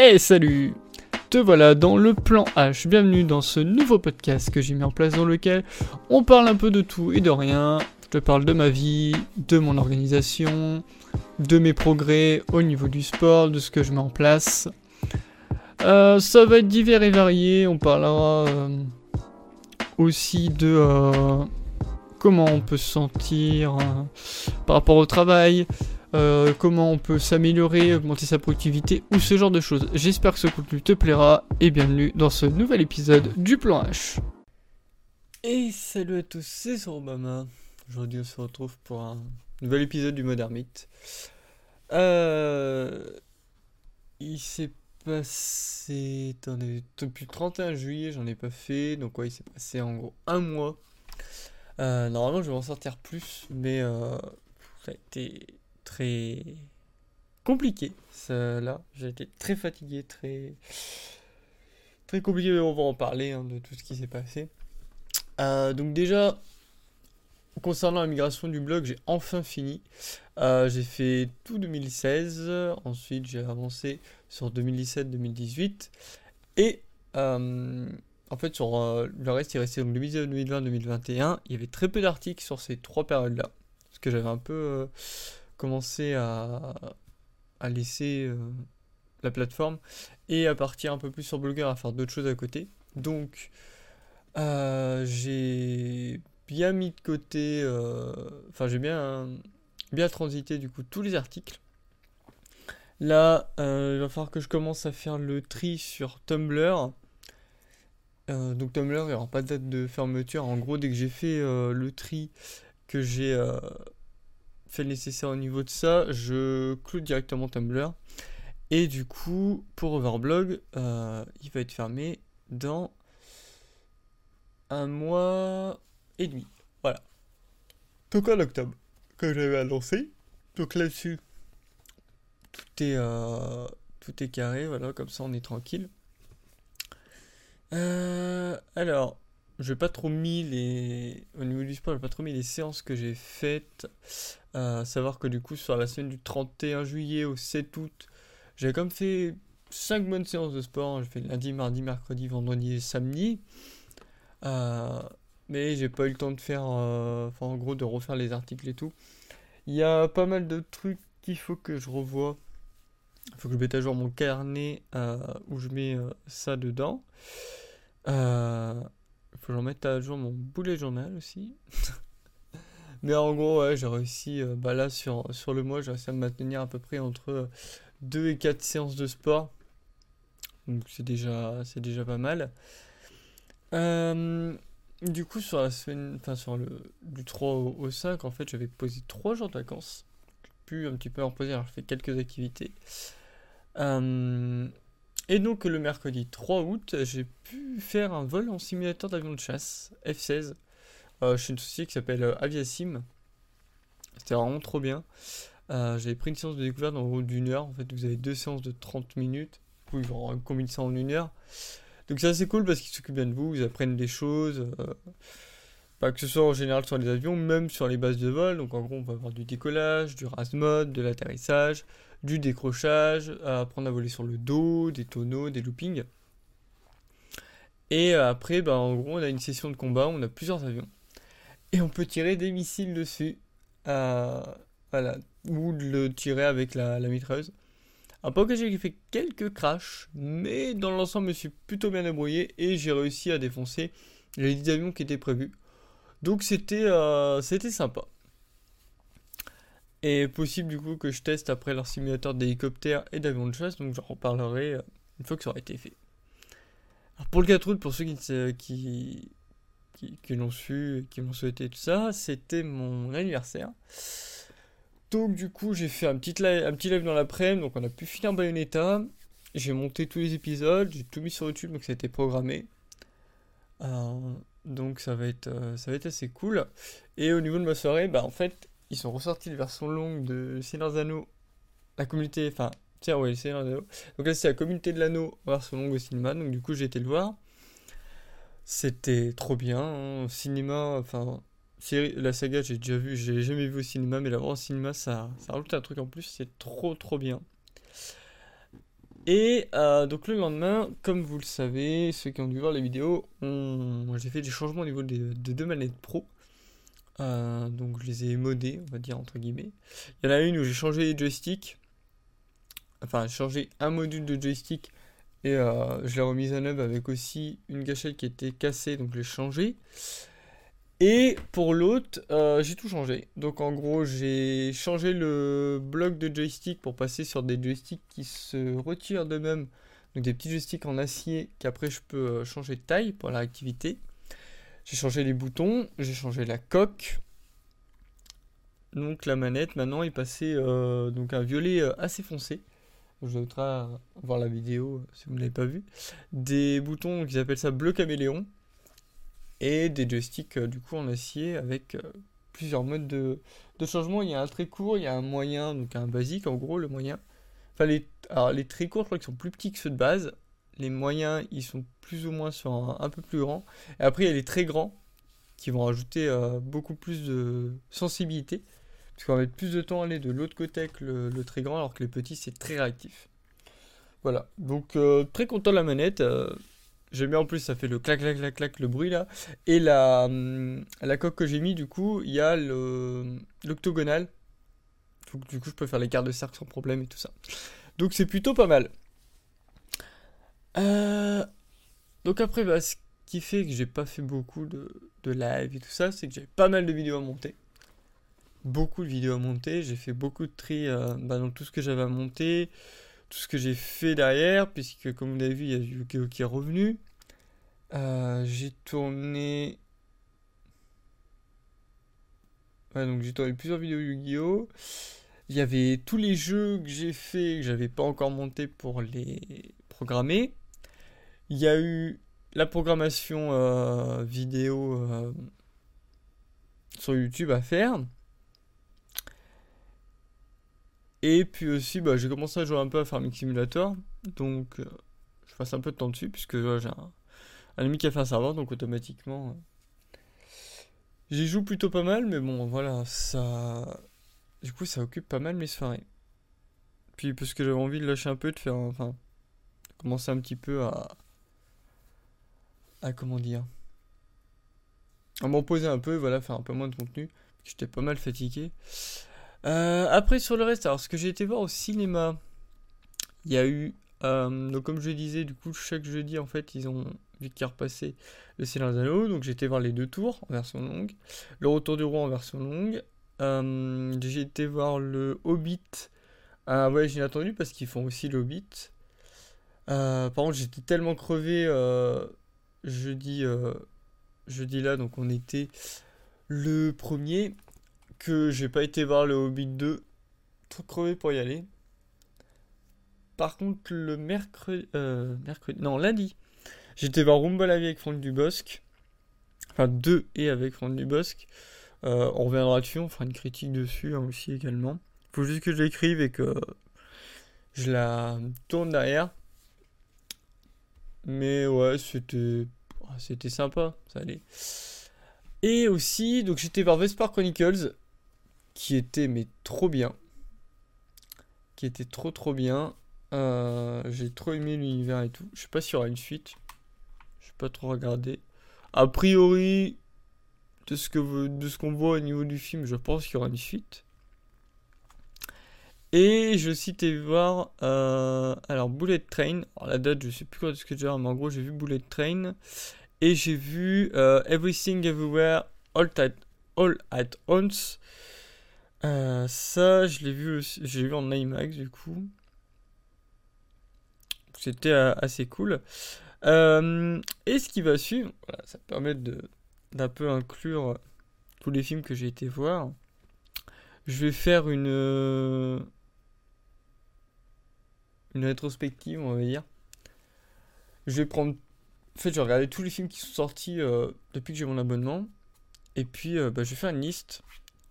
Hey salut Te voilà dans le plan H, bienvenue dans ce nouveau podcast que j'ai mis en place dans lequel on parle un peu de tout et de rien. Je te parle de ma vie, de mon organisation, de mes progrès au niveau du sport, de ce que je mets en place. Euh, ça va être divers et varié, on parlera euh, aussi de euh, comment on peut se sentir par rapport au travail, euh, comment on peut s'améliorer, augmenter sa productivité ou ce genre de choses. J'espère que ce contenu te plaira et bienvenue dans ce nouvel épisode du plan H. Et salut à tous, c'est Obama. Aujourd'hui on se retrouve pour un nouvel épisode du Modern Myth. Euh... Il s'est passé... Depuis le 31 juillet j'en ai pas fait, donc ouais il s'est passé en gros un mois. Euh, normalement je vais en sortir plus, mais ça a été très compliqué. Là, j'ai été très fatigué, très très compliqué, mais on va en parler hein, de tout ce qui s'est passé. Euh, donc déjà, concernant la migration du blog, j'ai enfin fini. Euh, j'ai fait tout 2016, ensuite j'ai avancé sur 2017-2018, et euh, en fait sur le reste il restait donc 2020-2021, il y avait très peu d'articles sur ces trois périodes-là, parce que j'avais un peu commencer à, à laisser euh, la plateforme et à partir un peu plus sur Blogger, à faire d'autres choses à côté. Donc, euh, j'ai bien mis de côté, euh, enfin, j'ai bien, bien transité du coup tous les articles. Là, il va falloir que je commence à faire le tri sur Tumblr. donc Tumblr, il n'y aura pas de date de fermeture. En gros, dès que j'ai fait le tri, que j'ai fait le nécessaire au niveau de ça, je clôt directement Tumblr. Et du coup, pour Overblog, euh, il va être fermé dans un mois et demi. Voilà. Donc en octobre, comme j'avais annoncé. Donc là-dessus, tout est, euh, tout est carré, voilà, comme ça on est tranquille. Euh, alors, je pas trop mis les. Au niveau du sport, j'ai pas trop mis les séances que j'ai faites. Savoir que du coup, sur la semaine du 31 juillet au 7 août, j'ai comme fait 5 bonnes séances de sport. J'ai fait lundi, mardi, mercredi, vendredi et samedi. Euh, mais j'ai pas eu le temps de faire. Euh, enfin, en gros, de refaire les articles et tout. Il y a pas mal de trucs qu'il faut que je revoie. Il faut que je mette à jour mon carnet euh, où je mets ça dedans. Euh faut que j'en mette à jour mon boulet journal aussi. Mais en gros, ouais, j'ai réussi, euh, bah là, sur, sur le mois, j'ai réussi à me maintenir à peu près entre 2 et 4 séances de sport. Donc c'est déjà, c'est déjà pas mal. Euh, du coup, sur la semaine, enfin sur le du 3 au, 5, en fait, j'avais posé 3 jours de vacances. J'ai pu un petit peu en reposer, alors j'ai fait quelques activités. Euh, et donc le mercredi 3 août, j'ai pu faire un vol en simulateur d'avion de chasse F-16 euh, chez une société qui s'appelle euh, Aviasim. C'était vraiment trop bien. Euh, j'avais pris une séance de découverte en haut d'une heure. En fait, vous avez deux séances de 30 minutes. Vous ils combiner ça en une heure. Donc c'est assez cool parce qu'ils s'occupent bien de vous, ils apprennent des choses. Que ce soit en général sur les avions, même sur les bases de vol. Donc en gros, on va avoir du décollage, du RAS-mode, de l'atterrissage, du décrochage, apprendre à voler sur le dos, des tonneaux, des loopings. Et après, bah, en gros, on a une session de combat, on a plusieurs avions. Et on peut tirer des missiles dessus. Euh, voilà. Ou le tirer avec la, la mitrailleuse. Un que j'ai fait quelques crashs, mais dans l'ensemble, je me suis plutôt bien débrouillé et j'ai réussi à défoncer les 10 avions qui étaient prévus. Donc c'était euh, c'était sympa. Et possible du coup que je teste après leur simulateur d'hélicoptère et d'avion de chasse, donc j'en reparlerai euh, une fois que ça aura été fait. Alors pour le 4 août, pour ceux qui, qui, qui, l'ont su, qui m'ont souhaité tout ça, c'était mon anniversaire. Donc du coup j'ai fait un petit live, un petit live dans l'après-midi, donc on a pu finir Bayonetta. J'ai monté tous les épisodes, j'ai tout mis sur YouTube, donc ça a été programmé. Euh, donc ça va être, euh, ça va être assez cool. Et au niveau de ma soirée, bah en fait ils sont ressortis les versions longues de Seigneur Anneaux, la communauté, enfin, tiens, ouais, Seigneur Anneaux. Donc là, c'est la communauté de l'anneau version longue au cinéma, donc du coup, j'ai été le voir. C'était trop bien, hein. cinéma, enfin, la saga, j'ai déjà vu, j'ai jamais vu au cinéma, mais la voir au cinéma, ça, ça rajoute un truc en plus, c'est trop trop bien. Et euh, donc le lendemain, comme vous le savez, ceux qui ont dû voir les vidéos, j'ai fait des changements au niveau des, deux manettes pro. Euh, donc je les ai modées, on va dire entre guillemets. Il y en a une où j'ai changé les joysticks. Enfin, j'ai changé un module de joystick et euh, je l'ai remise à neuf avec aussi une gâchette qui était cassée, donc je l'ai changé. Et pour l'autre, euh, j'ai tout changé. Donc en gros, j'ai changé le bloc de joystick pour passer sur des joysticks qui se retirent d'eux-mêmes. Donc des petits joysticks en acier qu'après je peux euh, changer de taille pour la réactivité. J'ai changé les boutons, j'ai changé la coque. Donc la manette maintenant est passée euh, donc un violet assez foncé. Je vous voir la vidéo si vous ne l'avez pas vu. Des boutons qu'ils appellent ça bleu caméléon et des joysticks euh, du coup en acier avec euh, plusieurs modes de, changement. Il y a un très court, il y a un moyen, donc un basique en gros, le moyen. Enfin, les, alors les très courts, je crois qu'ils sont plus petits que ceux de base. Les moyens, ils sont plus ou moins sur un, peu plus grands. Et après, il y a les très grands qui vont rajouter euh, beaucoup plus de sensibilité. Parce qu'on va mettre plus de temps à aller de l'autre côté que le, très grand, alors que les petits, c'est très réactif. Voilà, donc très content de la manette. J'aime bien en plus, ça fait le clac, clac, clac, clac, le bruit là. Et la, hum, la coque que j'ai mis, du coup, il y a l'octogonal. Du coup, je peux faire les cartes de cercle sans problème et tout ça. Donc, c'est plutôt pas mal. Euh, donc, après, bah, ce qui fait que j'ai pas fait beaucoup de, de live et tout ça, c'est que j'ai pas mal de vidéos à monter. Beaucoup de vidéos à monter. J'ai fait beaucoup de tri euh, bah, dans tout ce que j'avais à monter tout ce que j'ai fait derrière, puisque comme vous l'avez vu, il y a Yu-Gi-Oh qui est revenu. Euh, j'ai tourné. Ouais, donc j'ai tourné plusieurs vidéos Yu-Gi-Oh! Il y avait tous les jeux que j'ai fait que j'avais pas encore monté pour les programmer. Il y a eu la programmation euh, vidéo euh, sur YouTube à faire. Et puis aussi, bah, j'ai commencé à jouer un peu à Farming Simulator. Donc, euh, je passe un peu de temps dessus, puisque j'ai un, ami qui a fait un serveur, donc automatiquement. Euh, j'y joue plutôt pas mal, mais bon, voilà, ça. Du coup, ça occupe pas mal mes soirées. Puis, parce que j'avais envie de lâcher un peu, de faire. Enfin, commencer un petit peu à. À comment dire À m'en poser un peu, voilà, faire un peu moins de contenu. J'étais pas mal fatigué. Euh, après, sur le reste, alors ce que j'ai été voir au cinéma, il y a eu. Euh, donc, comme je disais, du coup, chaque jeudi, en fait, ils ont vu qu'il repassé le Seigneur des Anneaux. Donc, j'ai été voir les deux tours en version longue, le Retour du Roi en version longue. Euh, j'ai été voir le Hobbit, un voyage inattendu parce qu'ils font aussi le Hobbit. par contre, j'étais tellement crevé jeudi, jeudi là, donc on était le premier que j'ai pas été voir le Hobbit 2. Trop crevé pour y aller. Par contre, le mercredi. Euh, mercredi. Non, lundi. J'étais voir Rumba la avec Franck Dubosc. Enfin, deux et avec Franck Dubosc. Euh, on reviendra dessus, on fera une critique dessus hein, aussi également. Faut juste que je l'écrive et que je la tourne derrière. Mais ouais, c'était. C'était sympa, ça allait. Et aussi, donc j'étais voir Vespar Chronicles qui était mais trop bien. Qui était trop trop bien. Euh, j'ai trop aimé l'univers et tout. Je sais pas s'il y aura une suite. Je pas trop regardé. A priori, de ce que de ce qu'on voit au niveau du film, je pense qu'il y aura une suite. Et je citais voir euh, alors Bullet Train. Alors la date, je sais plus quoi de ce que j'ai, mais en gros j'ai vu Bullet Train et j'ai vu euh, Everything Everywhere All, All at Once. Euh, ça, je l'ai vu, j'ai vu en IMAX du coup. C'était euh, assez cool. Euh, et ce qui va suivre, ça permet de d'un peu inclure tous les films que j'ai été voir. Je vais faire une une rétrospective, on va dire. Je vais prendre, en fait, je vais regarder tous les films qui sont sortis depuis que j'ai mon abonnement. Et puis, bah, je vais faire une liste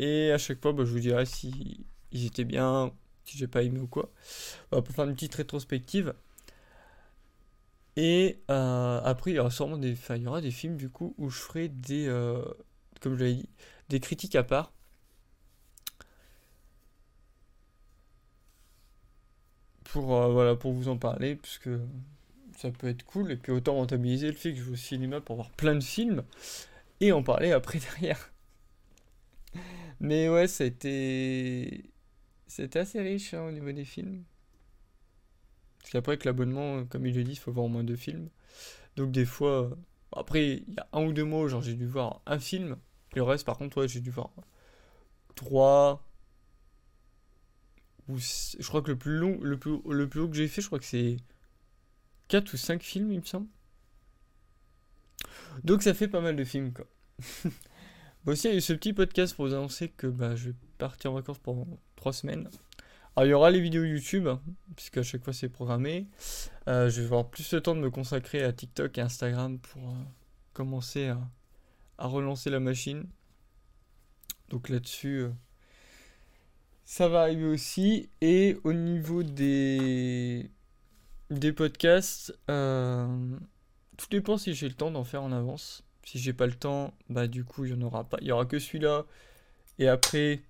et à chaque fois, bah, je vous dirai si ils étaient bien, si j'ai pas aimé ou quoi. On va faire une petite rétrospective. Et euh, après, il y aura sûrement des, il y aura des films du coup où je ferai des, euh, comme je l'avais dit, des critiques à part. pour, euh, voilà, pour vous en parler, puisque ça peut être cool. Et puis autant rentabiliser le fait que je vais au cinéma pour voir plein de films et en parler après derrière. Mais ouais, ça a été. C'était assez riche hein, au niveau des films. Parce qu'après, avec l'abonnement, comme il le dit, il faut voir au moins deux films. Donc des fois. Euh, après, il y a un ou deux mois, genre j'ai dû voir un film. Le reste, par contre, ouais, j'ai dû voir trois. Je crois que le plus long, le plus, le haut que j'ai fait, je crois que c'est 4 ou 5 films, il me semble. Donc ça fait pas mal de films, quoi. bon, aussi, il y a eu ce petit podcast pour vous annoncer que bah, je vais partir en vacances pendant 3 semaines. Alors, il y aura les vidéos YouTube, puisque à chaque fois c'est programmé. Euh, je vais avoir plus le temps de me consacrer à TikTok et Instagram pour euh, commencer à, relancer la machine. Donc là-dessus, euh, ça va arriver aussi. Et au niveau des des podcasts, tout dépend si j'ai le temps d'en faire en avance. Si j'ai pas le temps, bah du coup il y en aura pas. Il y aura que celui-là. Et après,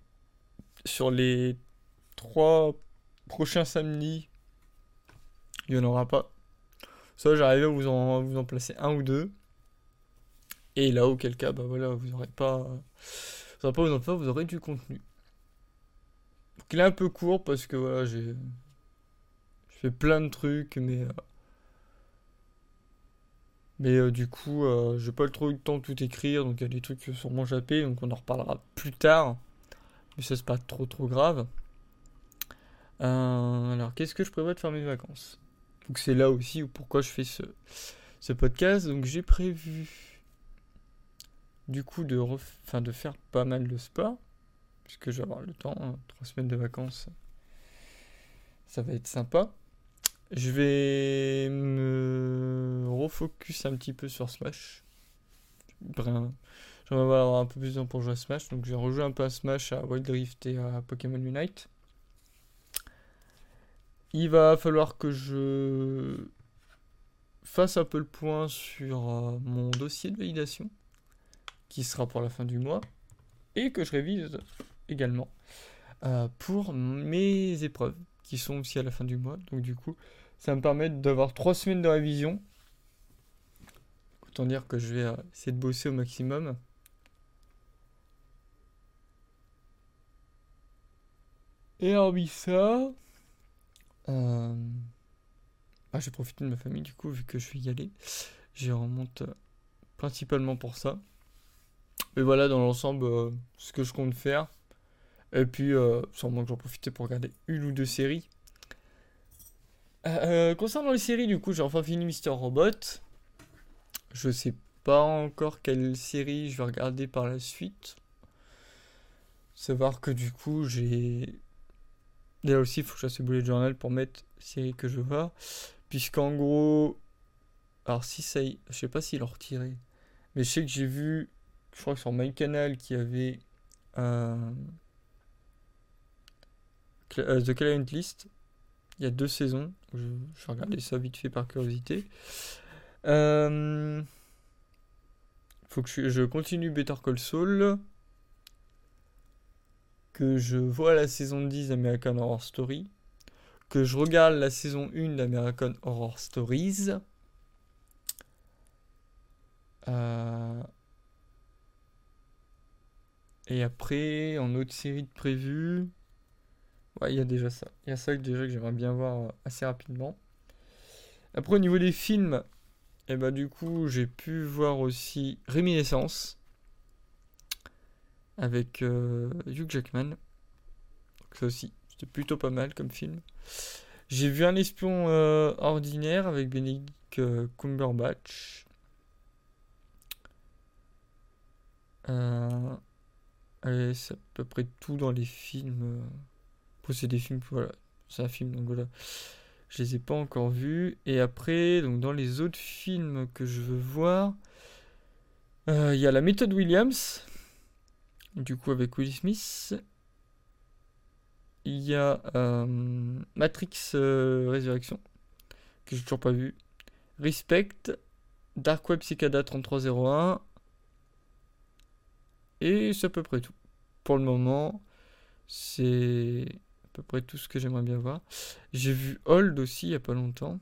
sur les trois prochains samedis, il y en aura pas. Ça, j'arrive à vous en, vous en placer un ou deux. Et là, auquel cas, bah voilà, vous aurez pas, vous aurez pas vous faire, vous aurez du contenu. Donc il est un peu court parce que voilà, j'ai fais plein de trucs, mais. Euh, mais euh, du coup, euh, j'ai pas trop eu le temps de tout écrire, donc il y a des trucs sur mon jappé, donc on en reparlera plus tard. Mais ça, c'est pas trop trop grave. alors, qu'est-ce que je prévois de faire mes vacances? Donc, c'est là aussi pourquoi je fais ce, ce podcast. Donc, j'ai prévu du coup de, de faire pas mal de sport, puisque je vais avoir le temps, hein, trois semaines de vacances, ça va être sympa. Je vais me refocus un petit peu sur Smash. J'aimerais avoir un peu plus de temps pour jouer à Smash. Donc j'ai rejoué un peu à Smash, à Wild Rift et à Pokémon Unite. Il va falloir que je fasse un peu le point sur euh, mon dossier de validation, qui sera pour la fin du mois, et que je révise également euh, pour mes épreuves, qui sont aussi à la fin du mois. Donc du coup, ça me permet d'avoir trois semaines de révision. Autant dire que je vais euh, essayer de bosser au maximum. Et hormis ça, euh, bah, je profite de ma famille du coup, vu que je vais y aller. J'y remonte euh, principalement pour ça. Et voilà, dans l'ensemble, ce que je compte faire. Et puis, sûrement que j'en profite pour regarder une ou deux séries. Euh, concernant les séries, du coup, j'ai enfin fini Mister Robot. Je sais pas encore quelle série je vais regarder par la suite. Savoir que du coup, j'ai. Là aussi, il faut que je fasse le bullet journal pour mettre série que je vois. Puisqu'en gros. Alors, si ça y. Je sais pas s'ils l'ont retiré. Mais je sais que j'ai vu. Je crois que sur MyCanal, qui avait. Euh, The Client List il y a deux saisons. Je, vais regarder ça vite fait par curiosité. Euh, faut que je, continue Better Call Saul. Que je vois la saison 10 d'American Horror Story. Que je regarde la saison 1 d'American Horror Stories. Euh, et après, en autre série de prévues. Il y a déjà ça. Il y a ça déjà que j'aimerais bien voir euh, assez rapidement. Après, au niveau des films, et eh ben, du coup, j'ai pu voir aussi Réminiscence avec euh, Hugh Jackman. Donc, ça aussi, c'était plutôt pas mal comme film. J'ai vu Un espion euh, ordinaire avec Benedict Cumberbatch. C'est à peu près tout dans les films c'est des films, voilà, c'est un film, donc voilà. Je les ai pas encore vus. Et après, donc dans les autres films que je veux voir, euh, il y a La méthode Williams, du coup avec Will Smith. Il y a euh, Matrix euh, Résurrection, que j'ai toujours pas vu. Respect, Dark Web Cicada 3301. Et c'est à peu près tout. Pour le moment, c'est peu près tout ce que j'aimerais bien voir. J'ai vu Hold aussi il y a pas longtemps.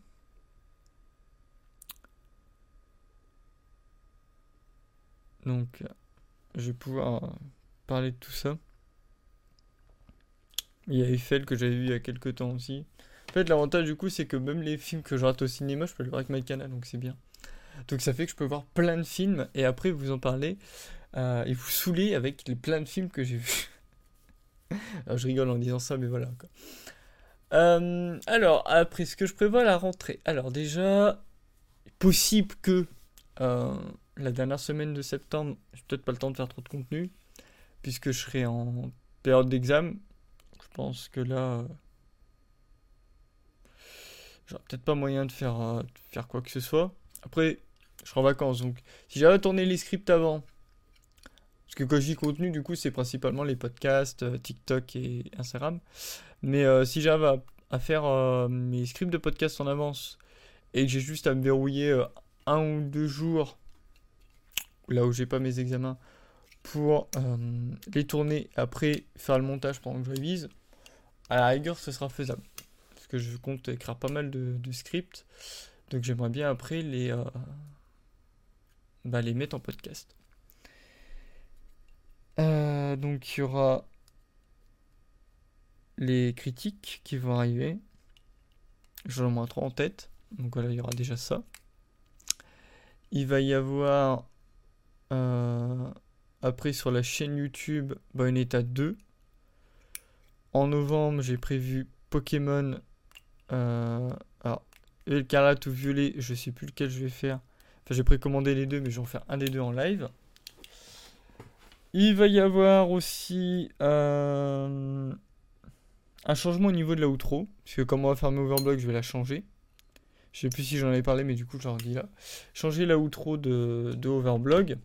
Donc, je vais pouvoir parler de tout ça. Il y a Eiffel que j'avais vu il y a quelques temps aussi. En fait, l'avantage du coup, c'est que même les films que je rate au cinéma, je peux les voir avec canal donc c'est bien. Donc ça fait que je peux voir plein de films et après vous en parler euh, et vous saouler avec les plein de films que j'ai vus. Alors, je rigole en disant ça, mais voilà. Euh, alors, après, ce que je prévois à la rentrée. Alors déjà, possible que la dernière semaine de septembre, j'ai peut-être pas le temps de faire trop de contenu, puisque je serai en période d'examen. Je pense que là, j'aurai peut-être pas moyen de faire, euh, faire quoi que ce soit. Après, je serai en vacances, donc si j'avais tourné les scripts avant, parce que quand je dis contenu, du coup, c'est principalement les podcasts, euh, TikTok et Instagram. Mais euh, si j'avais à, faire mes scripts de podcast en avance et que j'ai juste à me verrouiller un ou deux jours là où j'ai pas mes examens, pour euh, les tourner après faire le montage pendant que je révise, à la rigueur, ce sera faisable. Parce que je compte écrire pas mal de, scripts. Donc j'aimerais bien après les, euh, bah, les mettre en podcast. Euh, donc il y aura les critiques qui vont arriver. J'en ai moins en tête. Donc voilà, il y aura déjà ça. Il va y avoir euh, après, sur la chaîne YouTube, Bayonetta 2. En novembre, j'ai prévu Pokémon. Euh, alors, écarlate ou violet, je sais plus lequel je vais faire. Enfin, j'ai précommandé les deux, mais je vais en faire un des deux en live. Il va y avoir aussi euh, un changement au niveau de la outro. Parce que comme on va faire mes overblog, je vais la changer. Je sais plus si j'en avais parlé, mais du coup, je leur dis là. Changer la outro de, de overblog.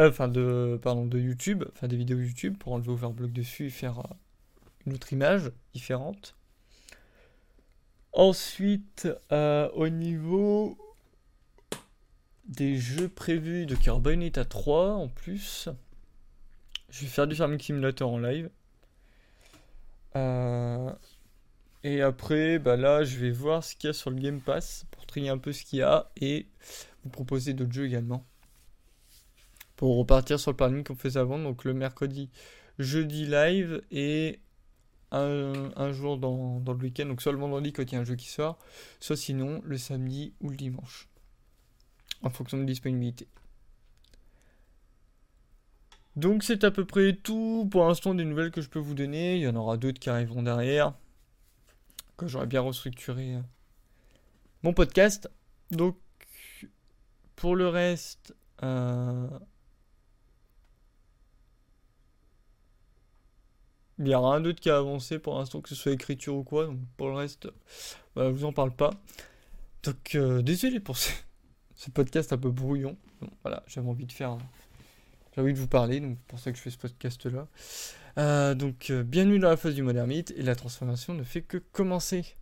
Euh, enfin de pardon de YouTube, enfin des vidéos YouTube pour enlever Overblock dessus et faire euh, une autre image différente. Ensuite, au niveau des jeux prévus de Bayonetta 3 en plus, je vais faire du Farming Simulator en live. et après, bah là, je vais voir ce qu'il y a sur le Game Pass pour trier un peu ce qu'il y a et vous proposer d'autres jeux également pour repartir sur le planning qu'on faisait avant. Donc le mercredi, jeudi live et un, jour dans, le week-end. Donc soit le vendredi quand il y a un jeu qui sort, soit sinon le samedi ou le dimanche. En fonction de disponibilité. Donc c'est à peu près tout pour l'instant des nouvelles que je peux vous donner. Il y en aura d'autres qui arriveront derrière. Que j'aurais bien restructuré euh, mon podcast. Donc pour le reste, euh, Il y aura un d'autre qui a avancé pour l'instant, que ce soit écriture ou quoi. Donc pour le reste, bah, je vous en parle pas. Donc euh, désolé pour ce, podcast un peu brouillon. voilà, j'avais envie de faire. J'ai envie de vous parler, donc c'est pour ça que je fais ce podcast là. Euh, donc euh, bienvenue dans la phase du modernite et la transformation ne fait que commencer.